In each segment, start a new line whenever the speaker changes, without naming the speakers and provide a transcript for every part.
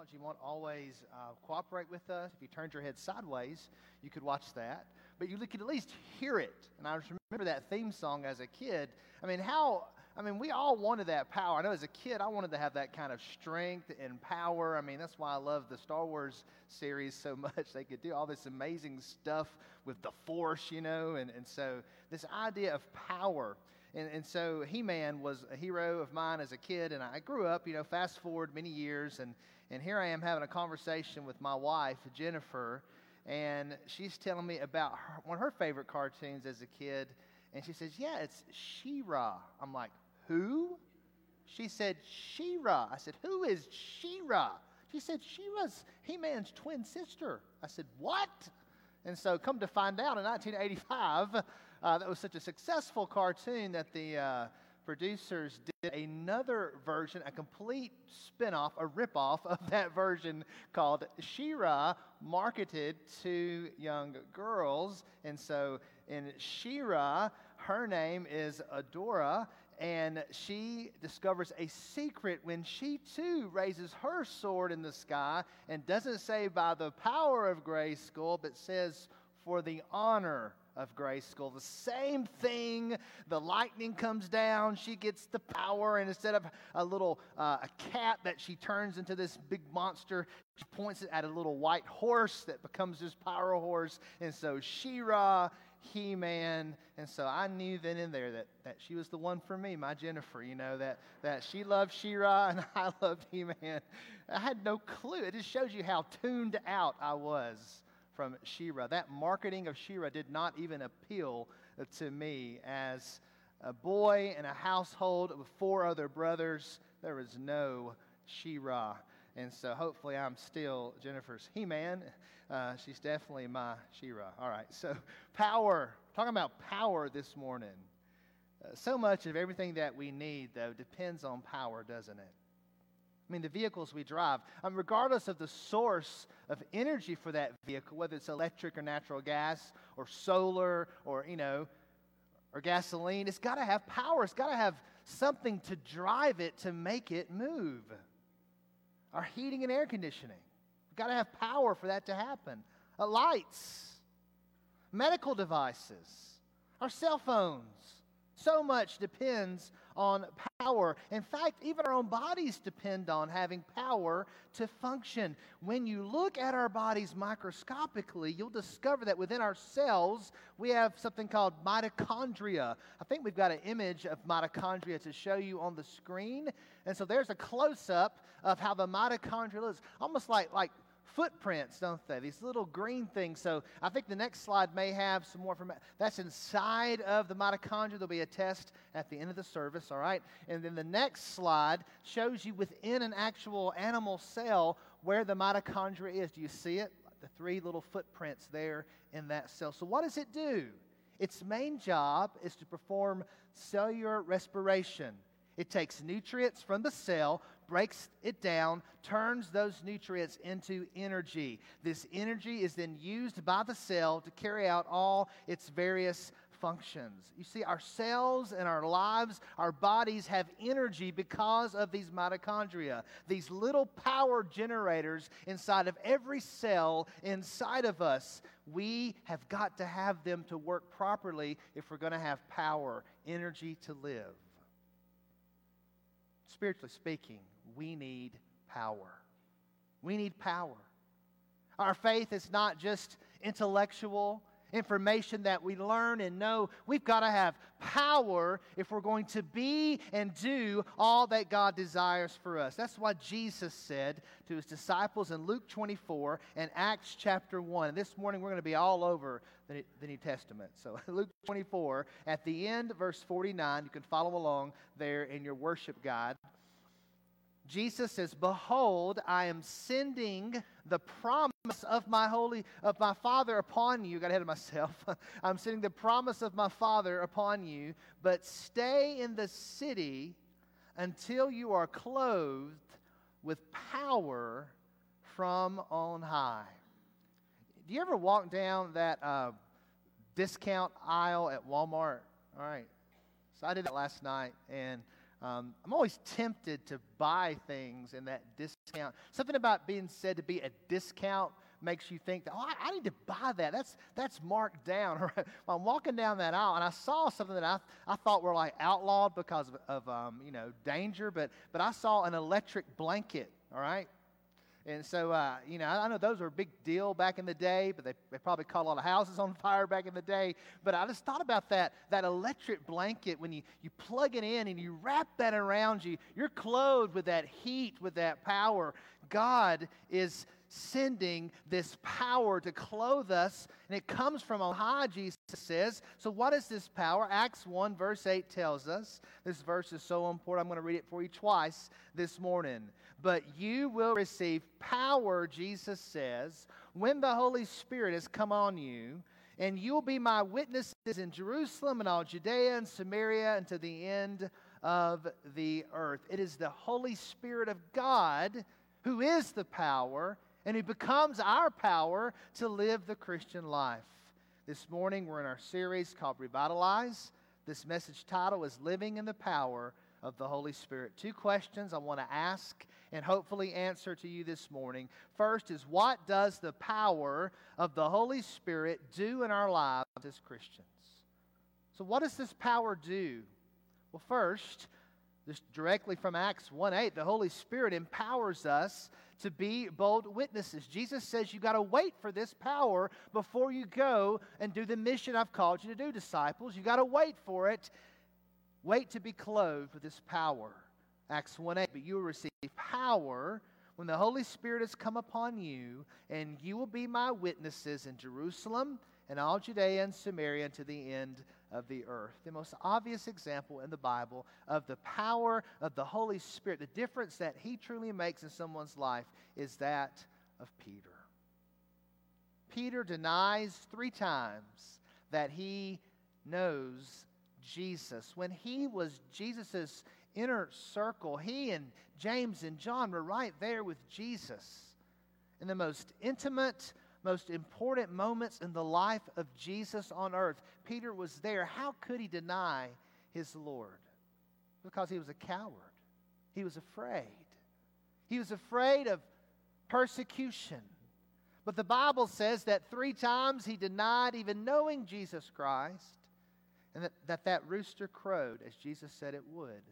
technology won't always uh, cooperate with us. If you turned your head sideways, you could watch that. But you could at least hear it. And I remember that theme song as a kid. I mean, how, I mean, we all wanted that power. I know as a kid, I wanted to have that kind of strength and power. I mean, that's why I love the Star Wars series so much. They could do all this amazing stuff with the Force, you know. And, and so, this idea of power. And, and so He Man was a hero of mine as a kid, and I grew up, you know, fast forward many years, and, and here I am having a conversation with my wife, Jennifer, and she's telling me about her, one of her favorite cartoons as a kid, and she says, Yeah, it's She-Ra. I'm like, Who? She said, She-Ra. I said, Who is She-Ra? She said, She-Ra's He Man's twin sister. I said, What? And so, come to find out, in 1985, uh, that was such a successful cartoon that the uh, producers did another version, a complete spin-off, a rip-off of that version called She-Ra, marketed to young girls. And so in She-Ra, her name is Adora, and she discovers a secret when she too raises her sword in the sky and doesn't say by the power of Grayskull, but says for the honor of Grayskull. The same thing. The lightning comes down. She gets the power, and instead of a little uh, a cat that she turns into this big monster, she points it at a little white horse that becomes this power horse. And so She-Ra, He-Man, and so I knew then and there that, that she was the one for me, my Jennifer. You know that that she loved She-Ra and I loved He-Man. I had no clue. It just shows you how tuned out I was from She-Ra. That marketing of She-Ra did not even appeal to me as a boy in a household with four other brothers. There was no She-Ra. And so hopefully I'm still Jennifer's He Man. Uh, she's definitely my She-Ra. All right, so power. Talking about power this morning. Uh, so much of everything that we need, though, depends on power, doesn't it? I mean, the vehicles we drive, um, regardless of the source of energy for that vehicle, whether it's electric or natural gas or solar or, you know, or gasoline, it's got to have power. It's got to have something to drive it to make it move. Our heating and air conditioning, we've got to have power for that to happen. Uh, lights, medical devices, our cell phones. So much depends on power. In fact, even our own bodies depend on having power to function. When you look at our bodies microscopically, you'll discover that within our cells, we have something called mitochondria. I think we've got an image of mitochondria to show you on the screen. And so there's a close up of how the mitochondria looks, almost like, like footprints, don't they? These little green things. So I think the next slide may have some more from that's inside of the mitochondria. There'll be a test at the end of the service, all right? And then the next slide shows you within an actual animal cell where the mitochondria is. Do you see it? The three little footprints there in that cell. So what does it do? Its main job is to perform cellular respiration. It takes nutrients from the cell, breaks it down, turns those nutrients into energy. This energy is then used by the cell to carry out all its various functions. You see, our cells and our lives, our bodies have energy because of these mitochondria, these little power generators inside of every cell inside of us. We have got to have them to work properly if we're going to have power, energy to live. Spiritually speaking, we need power. We need power. Our faith is not just intellectual information that we learn and know. We've got to have power if we're going to be and do all that God desires for us. That's what Jesus said to his disciples in Luke 24 and Acts chapter 1. And this morning we're going to be all over the, the New Testament. So, Luke 24, at the end, verse 49, you can follow along there in your worship guide. Jesus says, Behold, I am sending the promise of my holy of my Father upon you. Got ahead of myself. I'm sending the promise of my Father upon you, but stay in the city until you are clothed with power from on high. Do you ever walk down that uh, discount aisle at Walmart? All right. So I did that last night, and um, I'm always tempted to buy things in that discount. Something about being said to be a discount makes you think, that, oh, I, I need to buy that. That's, that's marked down. I'm walking down that aisle and I saw something that I, I thought were like outlawed because of, of um, you know, danger, but, but I saw an electric blanket, all right? And so, uh, you know, I know those were a big deal back in the day, but they, they probably caught a lot of houses on fire back in the day. But I just thought about that, that electric blanket, when you, you plug it in and you wrap that around you, you're clothed with that heat, with that power. God is sending this power to clothe us, and it comes from on high, Jesus says. So, what is this power? Acts 1, verse 8 tells us. This verse is so important, I'm going to read it for you twice this morning. But you will receive power, Jesus says, when the Holy Spirit has come on you, and you'll be my witnesses in Jerusalem and all Judea and Samaria and to the end of the earth. It is the Holy Spirit of God who is the power and who becomes our power to live the Christian life. This morning, we're in our series called Revitalize. This message title is Living in the Power of the Holy Spirit. Two questions I want to ask and hopefully answer to you this morning. First is what does the power of the Holy Spirit do in our lives as Christians? So, what does this power do? Well, first, just directly from Acts 1 8, the Holy Spirit empowers us to be bold witnesses. Jesus says you got to wait for this power before you go and do the mission I've called you to do, disciples. You got to wait for it. Wait to be clothed with this power. Acts 1 8, but you will receive power when the Holy Spirit has come upon you, and you will be my witnesses in Jerusalem and all Judea and Samaria to the end of the earth. The most obvious example in the Bible of the power of the Holy Spirit, the difference that He truly makes in someone's life, is that of Peter. Peter denies three times that he knows Jesus. When he was Jesus' inner circle, he and James and John were right there with Jesus in the most intimate, most important moments in the life of Jesus on earth. Peter was there. How could he deny his Lord? Because he was a coward. He was afraid. He was afraid of persecution. But the Bible says that three times he denied even knowing Jesus Christ, and that that, that rooster crowed as Jesus said it would.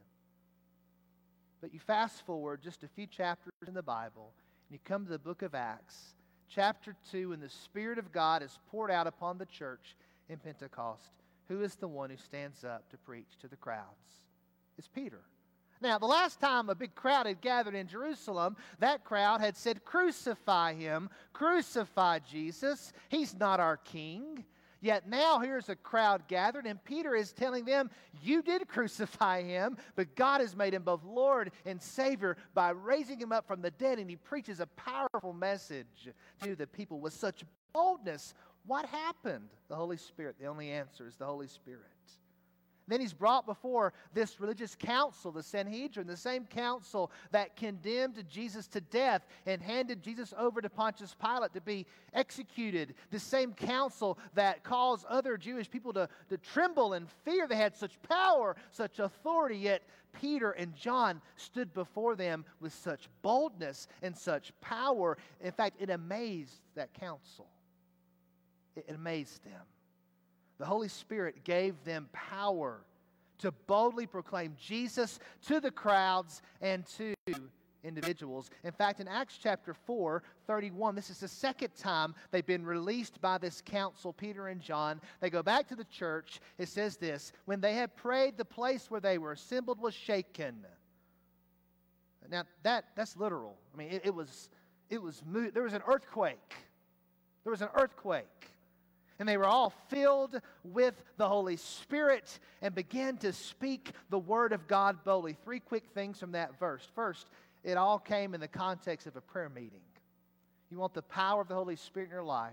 But you fast forward just a few chapters in the Bible, and you come to the book of Acts, chapter 2, and the Spirit of God is poured out upon the church in Pentecost. Who is the one who stands up to preach to the crowds? It's Peter. Now, the last time a big crowd had gathered in Jerusalem, that crowd had said, Crucify him, crucify Jesus. He's not our king. Yet now here's a crowd gathered, and Peter is telling them, You did crucify him, but God has made him both Lord and Savior by raising him up from the dead. And he preaches a powerful message to the people with such boldness. What happened? The Holy Spirit. The only answer is the Holy Spirit. Then he's brought before this religious council, the Sanhedrin, the same council that condemned Jesus to death and handed Jesus over to Pontius Pilate to be executed. The same council that caused other Jewish people to, to tremble and fear. They had such power, such authority, yet Peter and John stood before them with such boldness and such power. In fact, it amazed that council. It amazed them the Holy Spirit gave them power to boldly proclaim Jesus to the crowds and to individuals. In fact, in Acts chapter 4, 31, this is the second time they've been released by this council, Peter and John. They go back to the church. It says this When they had prayed, the place where they were assembled was shaken. Now, that, that's literal. I mean, it, it was, it was, there was an earthquake. There was an earthquake and they were all filled with the Holy Spirit and began to speak the word of God boldly. Three quick things from that verse. First, it all came in the context of a prayer meeting. You want the power of the Holy Spirit in your life,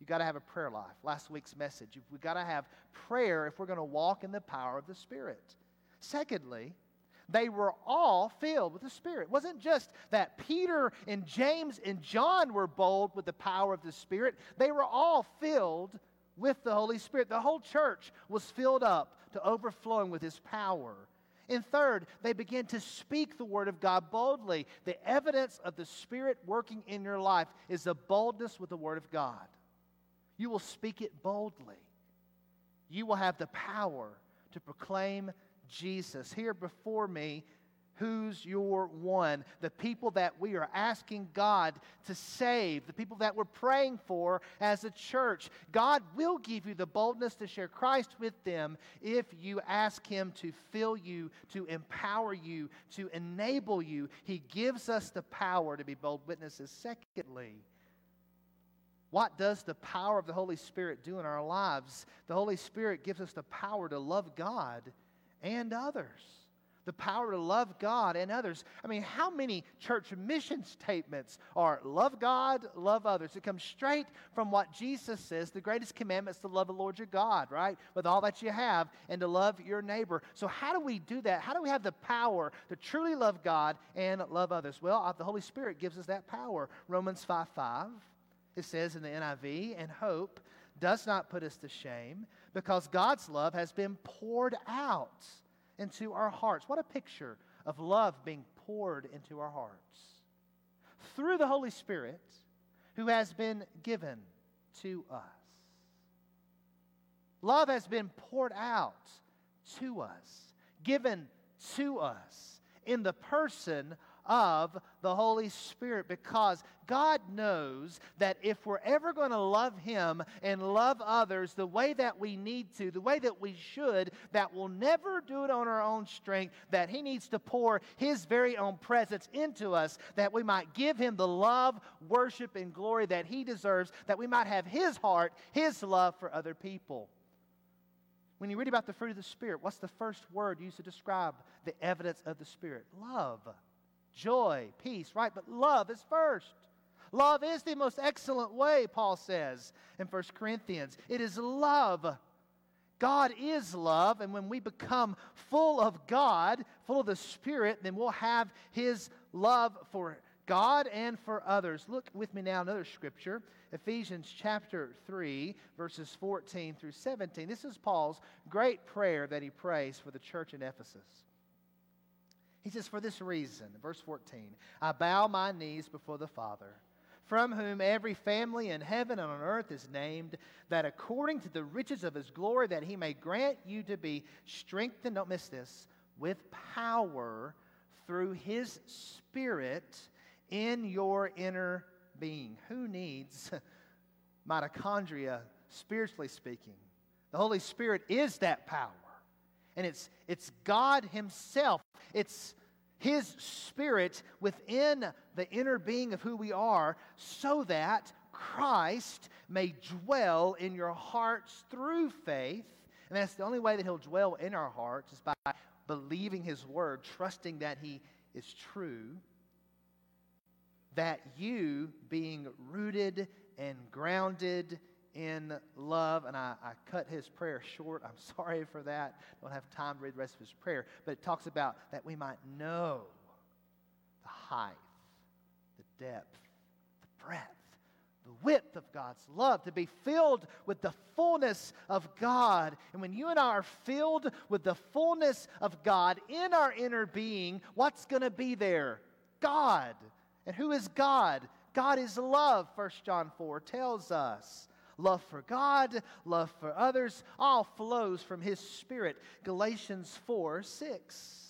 you got to have a prayer life. Last week's message. We've got to have prayer if we're going to walk in the power of the Spirit. Secondly, they were all filled with the Spirit. It wasn't just that Peter and James and John were bold with the power of the Spirit, they were all filled with the Holy Spirit. The whole church was filled up to overflowing with His power. And third, they begin to speak the word of God boldly. The evidence of the Spirit working in your life is the boldness with the word of God. You will speak it boldly. You will have the power to proclaim Jesus. Here before me who's your one, the people that we are asking God to save, the people that we're praying for as a church. God will give you the boldness to share Christ with them if you ask Him to fill you, to empower you, to enable you. He gives us the power to be bold witnesses. Secondly, what does the power of the Holy Spirit do in our lives? The Holy Spirit gives us the power to love God and others the power to love God and others. I mean, how many church mission statements are love God, love others? It comes straight from what Jesus says the greatest commandment is to love the Lord your God, right? With all that you have and to love your neighbor. So, how do we do that? How do we have the power to truly love God and love others? Well, uh, the Holy Spirit gives us that power. Romans 5 5, it says in the NIV, and hope does not put us to shame because God's love has been poured out into our hearts. What a picture of love being poured into our hearts through the Holy Spirit who has been given to us. Love has been poured out to us, given to us in the person of the Holy Spirit because God knows that if we're ever going to love Him and love others the way that we need to, the way that we should, that we'll never do it on our own strength, that He needs to pour His very own presence into us, that we might give Him the love, worship, and glory that He deserves, that we might have His heart, His love for other people. When you read about the fruit of the Spirit, what's the first word used to describe the evidence of the Spirit? Love joy, peace, right? But love is first. Love is the most excellent way, Paul says in 1 Corinthians. It is love. God is love, and when we become full of God, full of the Spirit, then we'll have His love for God and for others. Look with me now, another scripture, Ephesians chapter 3, verses 14 through 17. This is Paul's great prayer that he prays for the church in Ephesus. He says, For this reason, verse 14, I bow my knees before the Father, from whom every family in heaven and on earth is named, that according to the riches of his glory, that he may grant you to be strengthened, don't miss this, with power through his Spirit in your inner being. Who needs mitochondria, spiritually speaking? The Holy Spirit is that power. And it's, it's God Himself. It's His Spirit within the inner being of who we are, so that Christ may dwell in your hearts through faith. And that's the only way that He'll dwell in our hearts is by believing His Word, trusting that He is true. That you, being rooted and grounded in love. And I, I, cut his prayer short. I'm sorry for that. Don't have time to read the rest of his prayer. But it talks about that we might know the height, the depth, the breadth, the width of God's love, to be filled with the fullness of God. And when you and I are filled with the fullness of God in our inner being, what's going to be there? God. And who is God? God is love, 1 John 4 tells us love for God, love for others, all flows from his spirit. Galatians 4 6.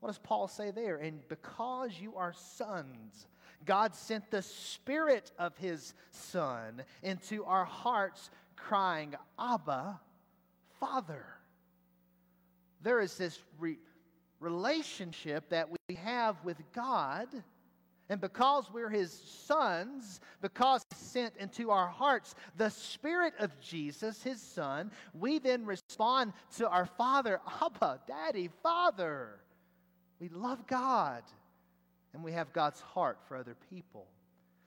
What does Paul say there? And because you are sons, God sent the spirit of his son into our hearts, crying, Abba, Father. There is this re- relationship that we have with God and because we're his sons, because he sent into our hearts the Spirit of Jesus, his son, we then respond to our Father, Abba, Daddy, Father. We love God, and we have God's heart for other people.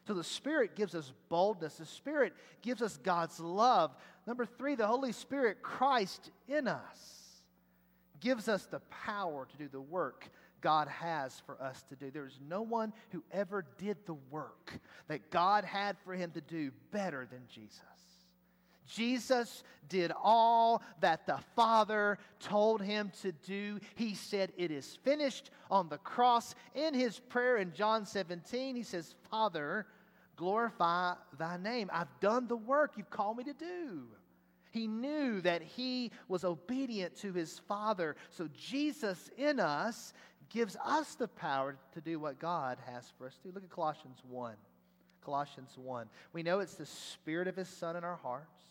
So the Spirit gives us boldness. The Spirit gives us God's love. Number three, the Holy Spirit, Christ in us, gives us the power to do the work God has for us to do. There is no one who ever did the work that God had for him to do better than Jesus. Jesus did all that the Father told him to do. He said, It is finished on the cross. In his prayer in John 17, he says, Father, glorify thy name. I've done the work you've called me to do. He knew that he was obedient to his Father. So Jesus in us gives us the power to do what God has for us to do. Look at Colossians 1. Colossians 1. We know it's the Spirit of his Son in our hearts.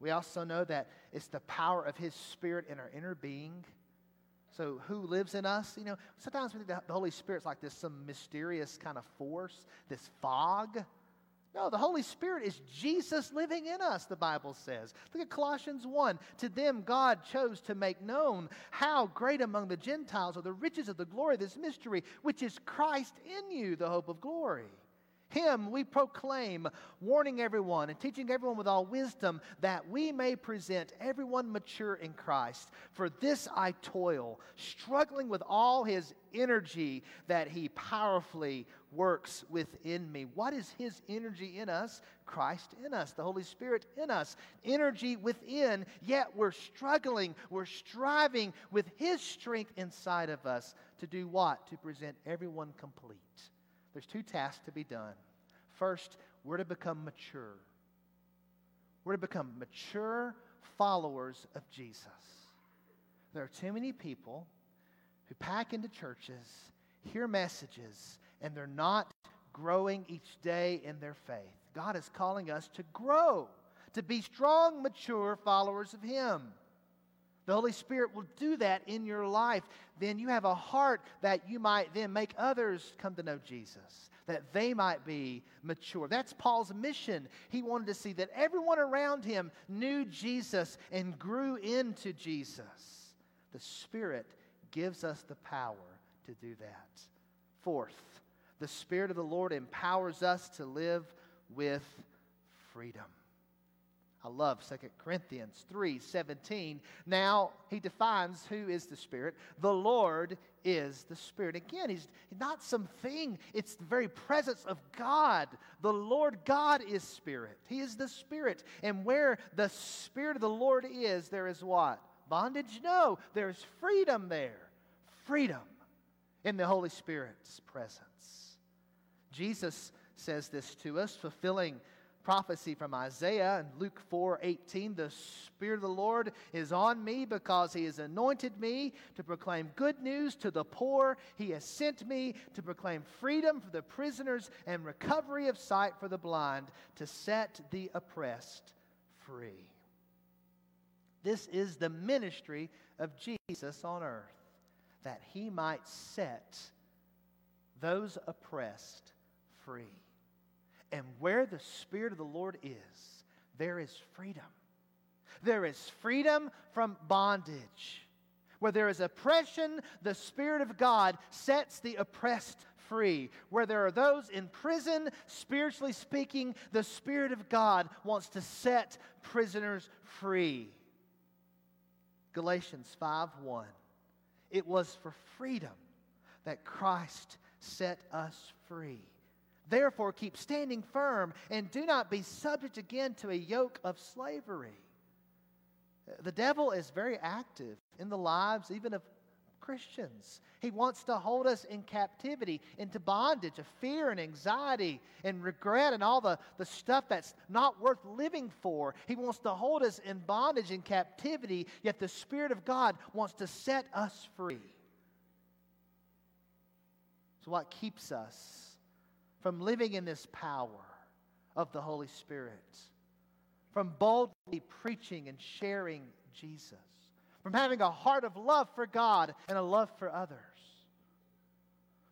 We also know that it's the power of his Spirit in our inner being. So, who lives in us? You know, sometimes we think the Holy Spirit's like this some mysterious kind of force, this fog. No, the Holy Spirit is Jesus living in us, the Bible says. Look at Colossians 1. To them, God chose to make known how great among the Gentiles are the riches of the glory of this mystery, which is Christ in you, the hope of glory. Him we proclaim, warning everyone and teaching everyone with all wisdom that we may present everyone mature in Christ. For this I toil, struggling with all his energy that he powerfully works within me. What is his energy in us? Christ in us, the Holy Spirit in us. Energy within, yet we're struggling, we're striving with his strength inside of us to do what? To present everyone complete. There's two tasks to be done. First, we're to become mature. We're to become mature followers of Jesus. There are too many people who pack into churches, hear messages, and they're not growing each day in their faith. God is calling us to grow, to be strong, mature followers of Him. The Holy Spirit will do that in your life. Then you have a heart that you might then make others come to know Jesus, that they might be mature. That's Paul's mission. He wanted to see that everyone around him knew Jesus and grew into Jesus. The Spirit gives us the power to do that. Fourth, the Spirit of the Lord empowers us to live with freedom. I love 2 Corinthians 3 17. Now he defines who is the Spirit. The Lord is the Spirit. Again, he's not something, it's the very presence of God. The Lord God is Spirit. He is the Spirit. And where the Spirit of the Lord is, there is what? Bondage? No, there's freedom there. Freedom in the Holy Spirit's presence. Jesus says this to us, fulfilling prophecy from Isaiah and Luke 4 18. The Spirit of the Lord is on me because He has anointed me to proclaim good news to the poor. He has sent me to proclaim freedom for the prisoners and recovery of sight for the blind, to set the oppressed free. This is the ministry of Jesus on earth, that He might set those oppressed free. And where the Spirit of the Lord is, there is freedom. There is freedom from bondage. Where there is oppression, the Spirit of God sets the oppressed free. Where there are those in prison, spiritually speaking, the Spirit of God wants to set prisoners free. Galatians 5 1. It was for freedom that Christ set us free. Therefore, keep standing firm and do not be subject again to a yoke of slavery. The devil is very active in the lives even of Christians. He wants to hold us in captivity, into bondage of fear and anxiety and regret and all the, the stuff that's not worth living for. He wants to hold us in bondage and captivity, yet the Spirit of God wants to set us free. So, what keeps us from living in this power of the Holy Spirit, from boldly preaching and sharing Jesus, from having a heart of love for God and a love for others,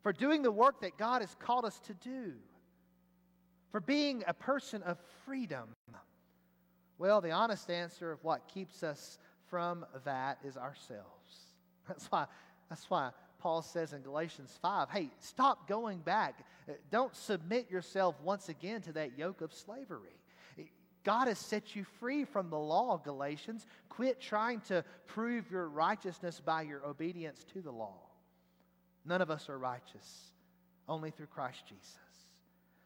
for doing the work that God has called us to do, for being a person of freedom. Well, the honest answer of what keeps us from that is ourselves. That's why, that's why Paul says in Galatians 5 hey, stop going back. Uh, don't submit yourself once again to that yoke of slavery. God has set you free from the law, Galatians. Quit trying to prove your righteousness by your obedience to the law. None of us are righteous, only through Christ Jesus.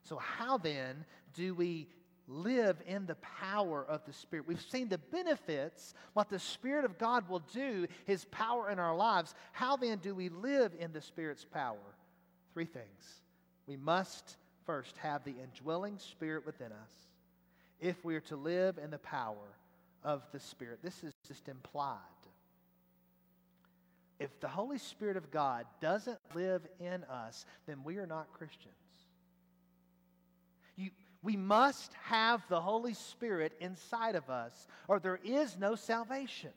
So, how then do we live in the power of the Spirit. We've seen the benefits, what the Spirit of God will do, His power in our lives. How then do we live in the Spirit's power? Three things. We must first have the indwelling Spirit within us if we are to live in the power of the Spirit. This is just implied. If the Holy Spirit of God doesn't live in us, then we are not Christians. We must have the Holy Spirit inside of us, or there is no salvation.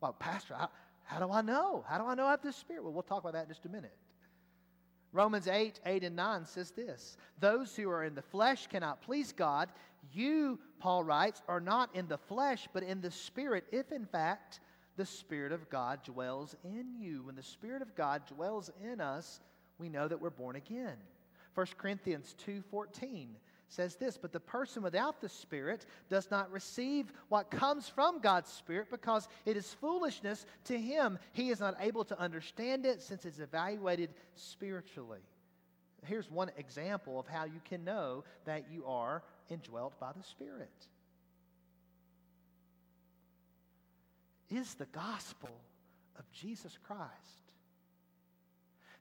Well, Pastor, how, how do I know? How do I know I have the Spirit? Well, we'll talk about that in just a minute. Romans 8, 8 and 9 says this Those who are in the flesh cannot please God. You, Paul writes, are not in the flesh, but in the Spirit, if in fact the Spirit of God dwells in you. When the Spirit of God dwells in us, we know that we're born again. 1 Corinthians 2:14 says this, but the person without the Spirit does not receive what comes from God's Spirit because it is foolishness to him. He is not able to understand it since it's evaluated spiritually. Here's one example of how you can know that you are indwelt by the Spirit. is the gospel of Jesus Christ.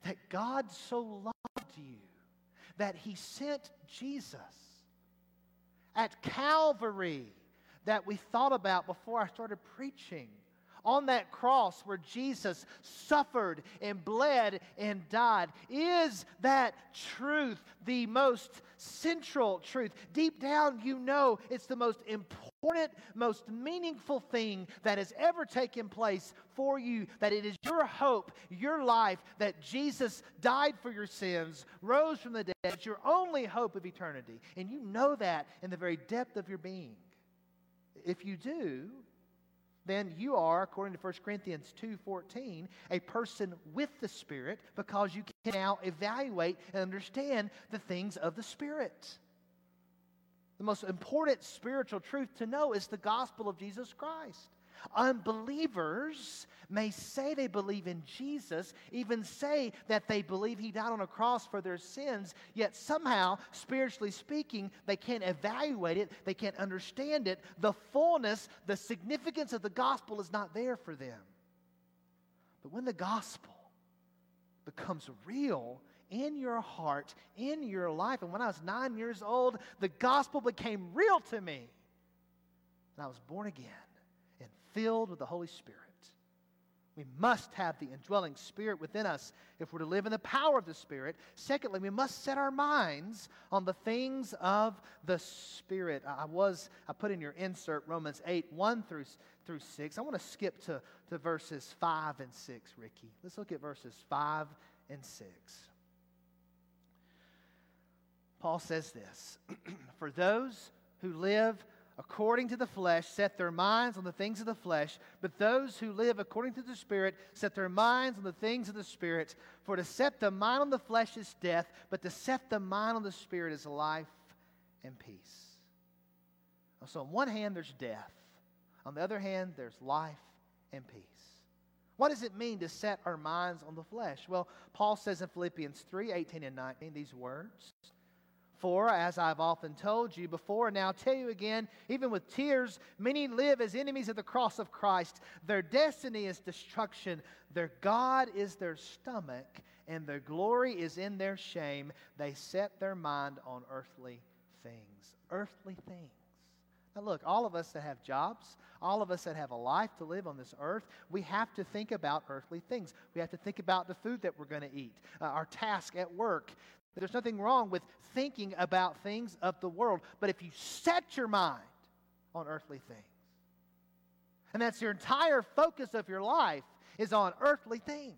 That God so loved you that he sent Jesus at Calvary that we thought about before I started preaching. On that cross where Jesus suffered and bled and died. Is that truth the most central truth? Deep down, you know it's the most important important, most meaningful thing that has ever taken place for you. That it is your hope, your life, that Jesus died for your sins, rose from the dead. It's your only hope of eternity. And you know that in the very depth of your being. If you do, then you are, according to 1 Corinthians 2:14, a person with the Spirit because you can now evaluate and understand the things of the Spirit. The most important spiritual truth to know is the gospel of Jesus Christ. Unbelievers may say they believe in Jesus, even say that they believe he died on a cross for their sins, yet somehow, spiritually speaking, they can't evaluate it, they can't understand it. The fullness, the significance of the gospel is not there for them. But when the gospel becomes real, in your heart, in your life. And when I was nine years old, the gospel became real to me. And I was born again and filled with the Holy Spirit. We must have the indwelling Spirit within us if we're to live in the power of the Spirit. Secondly, we must set our minds on the things of the Spirit. I was, I put in your insert Romans 8, 1 through, through 6. I want to skip to, to verses 5 and 6, Ricky. Let's look at verses 5 and 6. Paul says this For those who live according to the flesh set their minds on the things of the flesh, but those who live according to the Spirit set their minds on the things of the Spirit. For to set the mind on the flesh is death, but to set the mind on the Spirit is life and peace. So, on one hand, there's death, on the other hand, there's life and peace. What does it mean to set our minds on the flesh? Well, Paul says in Philippians 3 18 and 19 these words. For, as I've often told you before, and now tell you again, even with tears, many live as enemies of the cross of Christ. Their destiny is destruction, their God is their stomach, and their glory is in their shame. They set their mind on earthly things. Earthly things. Now, look, all of us that have jobs, all of us that have a life to live on this earth, we have to think about earthly things. We have to think about the food that we're going to eat, uh, our task at work, there's nothing wrong with thinking about things of the world. But if you set your mind on earthly things, and that's your entire focus of your life is on earthly things.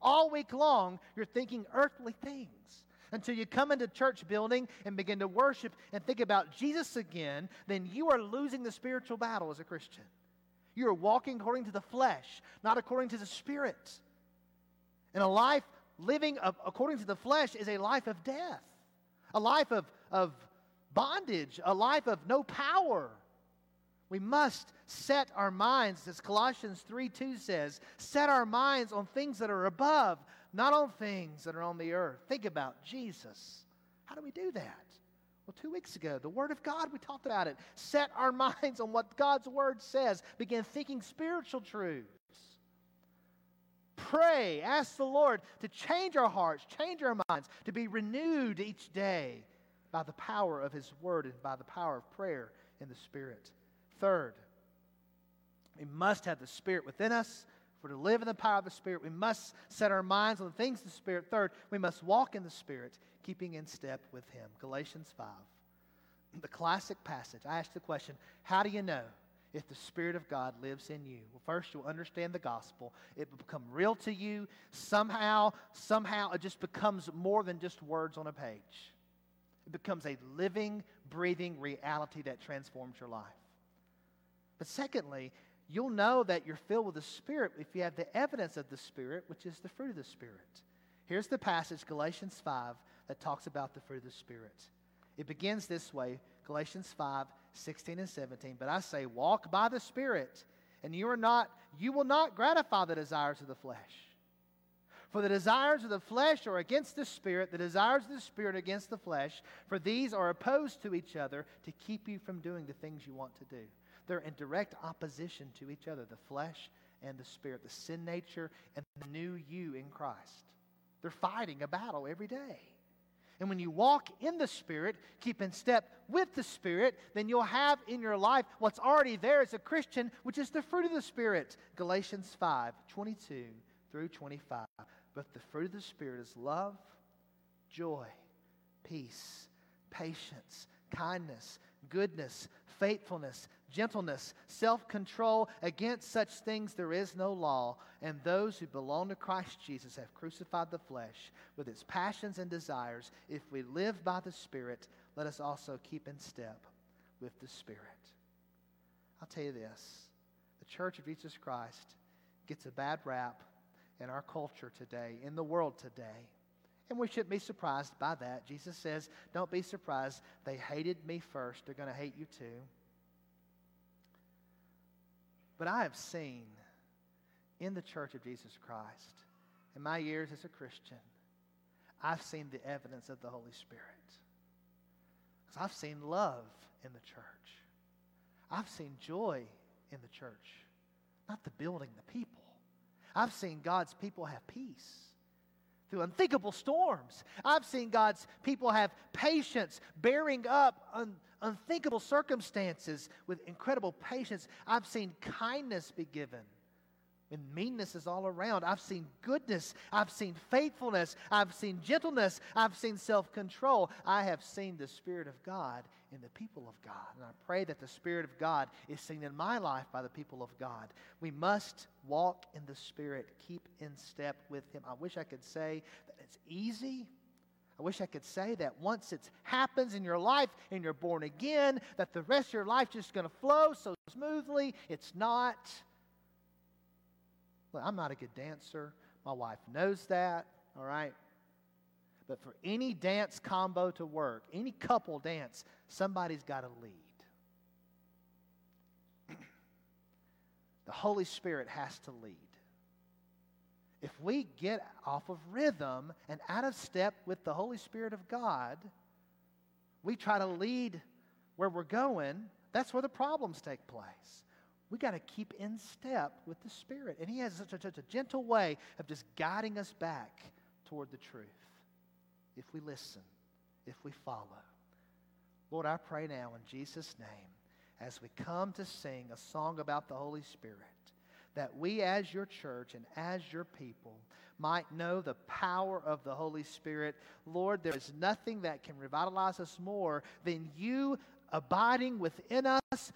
All week long, you're thinking earthly things until you come into church building and begin to worship and think about Jesus again, then you are losing the spiritual battle as a Christian. You are walking according to the flesh, not according to the spirit. And a life living according to the flesh is a life of death, a life of, of bondage, a life of no power. We must set our minds, as Colossians 3 2 says, set our minds on things that are above, not on things that are on the earth. Think about Jesus. How do we do that? Well, two weeks ago, the Word of God, we talked about it. Set our minds on what God's Word says. Begin thinking spiritual truths. Pray, ask the Lord to change our hearts, change our minds, to be renewed each day by the power of His Word and by the power of prayer in the Spirit. Third, we must have the Spirit within us. For to live in the power of the Spirit, we must set our minds on the things of the Spirit. Third, we must walk in the Spirit, keeping in step with Him. Galatians 5. The classic passage. I asked the question how do you know if the Spirit of God lives in you? Well, first, you'll understand the gospel. It will become real to you. Somehow, somehow, it just becomes more than just words on a page. It becomes a living, breathing reality that transforms your life. But secondly, you'll know that you're filled with the Spirit if you have the evidence of the Spirit, which is the fruit of the Spirit. Here's the passage, Galatians 5, that talks about the fruit of the Spirit. It begins this way Galatians 5, 16 and 17. But I say, walk by the Spirit, and you are not, you will not gratify the desires of the flesh. For the desires of the flesh are against the Spirit, the desires of the Spirit against the flesh, for these are opposed to each other to keep you from doing the things you want to do. They're in direct opposition to each other, the flesh and the spirit, the sin nature and the new you in Christ. They're fighting a battle every day. And when you walk in the Spirit, keep in step with the Spirit, then you'll have in your life what's already there as a Christian, which is the fruit of the Spirit. Galatians 5 22 through 25. But the fruit of the Spirit is love, joy, peace, patience, kindness, goodness, faithfulness, gentleness, self control. Against such things there is no law. And those who belong to Christ Jesus have crucified the flesh with its passions and desires. If we live by the Spirit, let us also keep in step with the Spirit. I'll tell you this the Church of Jesus Christ gets a bad rap in our culture today, in the world today. And we shouldn't be surprised by that. Jesus says, Don't be surprised. They hated me first. They're going to hate you too. But I have seen in the church of Jesus Christ, in my years as a Christian, I've seen the evidence of the Holy Spirit. Because I've seen love in the church. I've seen joy in the church, not the building, the people. I've seen God's people have peace through unthinkable storms. I've seen God's people have patience, bearing up un- unthinkable circumstances with incredible patience. I've seen kindness be given when meanness is all around. I've seen goodness. I've seen faithfulness. I've seen gentleness. I've seen self control. I have seen the Spirit of God in the people of God. And I pray that the Spirit of God is seen in my life by the people of God. We must walk in the Spirit, keep in step with Him. I wish I could say that it's easy. I wish I could say that once it happens in your life and you're born again, that the rest of your life just going to flow so smoothly. It's not. Look, I'm not a good dancer. My wife knows that, all right? But for any dance combo to work, any couple dance, somebody's got to lead. the Holy Spirit has to lead. If we get off of rhythm and out of step with the Holy Spirit of God, we try to lead where we're going, that's where the problems take place we got to keep in step with the Spirit. And He has such a, such a gentle way of just guiding us back toward the truth if we listen, if we follow. Lord, I pray now in Jesus' name, as we come to sing a song about the Holy Spirit, that we as your church and as your people might know the power of the Holy Spirit. Lord, there is nothing that can revitalize us more than you abiding within us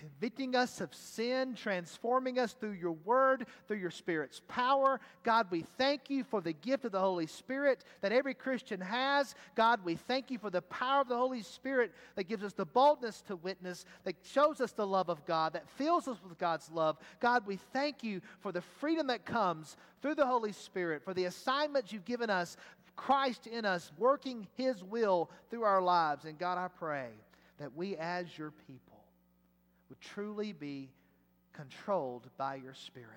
convicting us of sin, transforming us through your word, through your Spirit's power. God, we thank you for the gift of the Holy Spirit that every Christian has. God, we thank you for the power of the Holy Spirit that gives us the boldness to witness, that shows us the love of God, that fills us with God's love. God, we thank you for the freedom that comes through the Holy Spirit, for the assignments you've given us, Christ in us, working his will through our lives. And God, I pray that we as your people, would truly be controlled by your Spirit,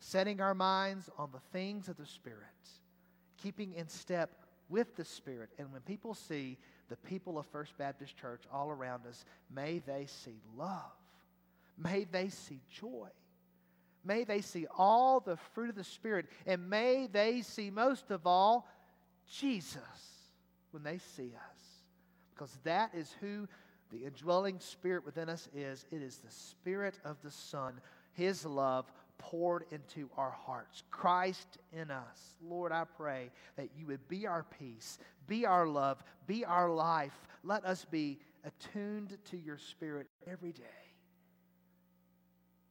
setting our minds on the things of the Spirit, keeping in step with the Spirit. And when people see the people of First Baptist Church all around us, may they see love. May they see joy. May they see all the fruit of the Spirit. And may they see most of all Jesus when they see us. Because that is who the indwelling Spirit within us is. It is the Spirit of the Son, His love poured into our hearts. Christ in us. Lord, I pray that you would be our peace, be our love, be our life. Let us be attuned to your Spirit every day.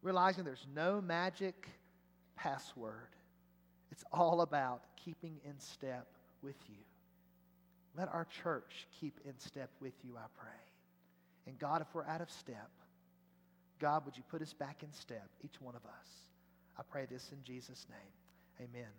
Realizing there's no magic password, it's all about keeping in step with you. Let our church keep in step with you, I pray. And God, if we're out of step, God, would you put us back in step, each one of us? I pray this in Jesus' name. Amen.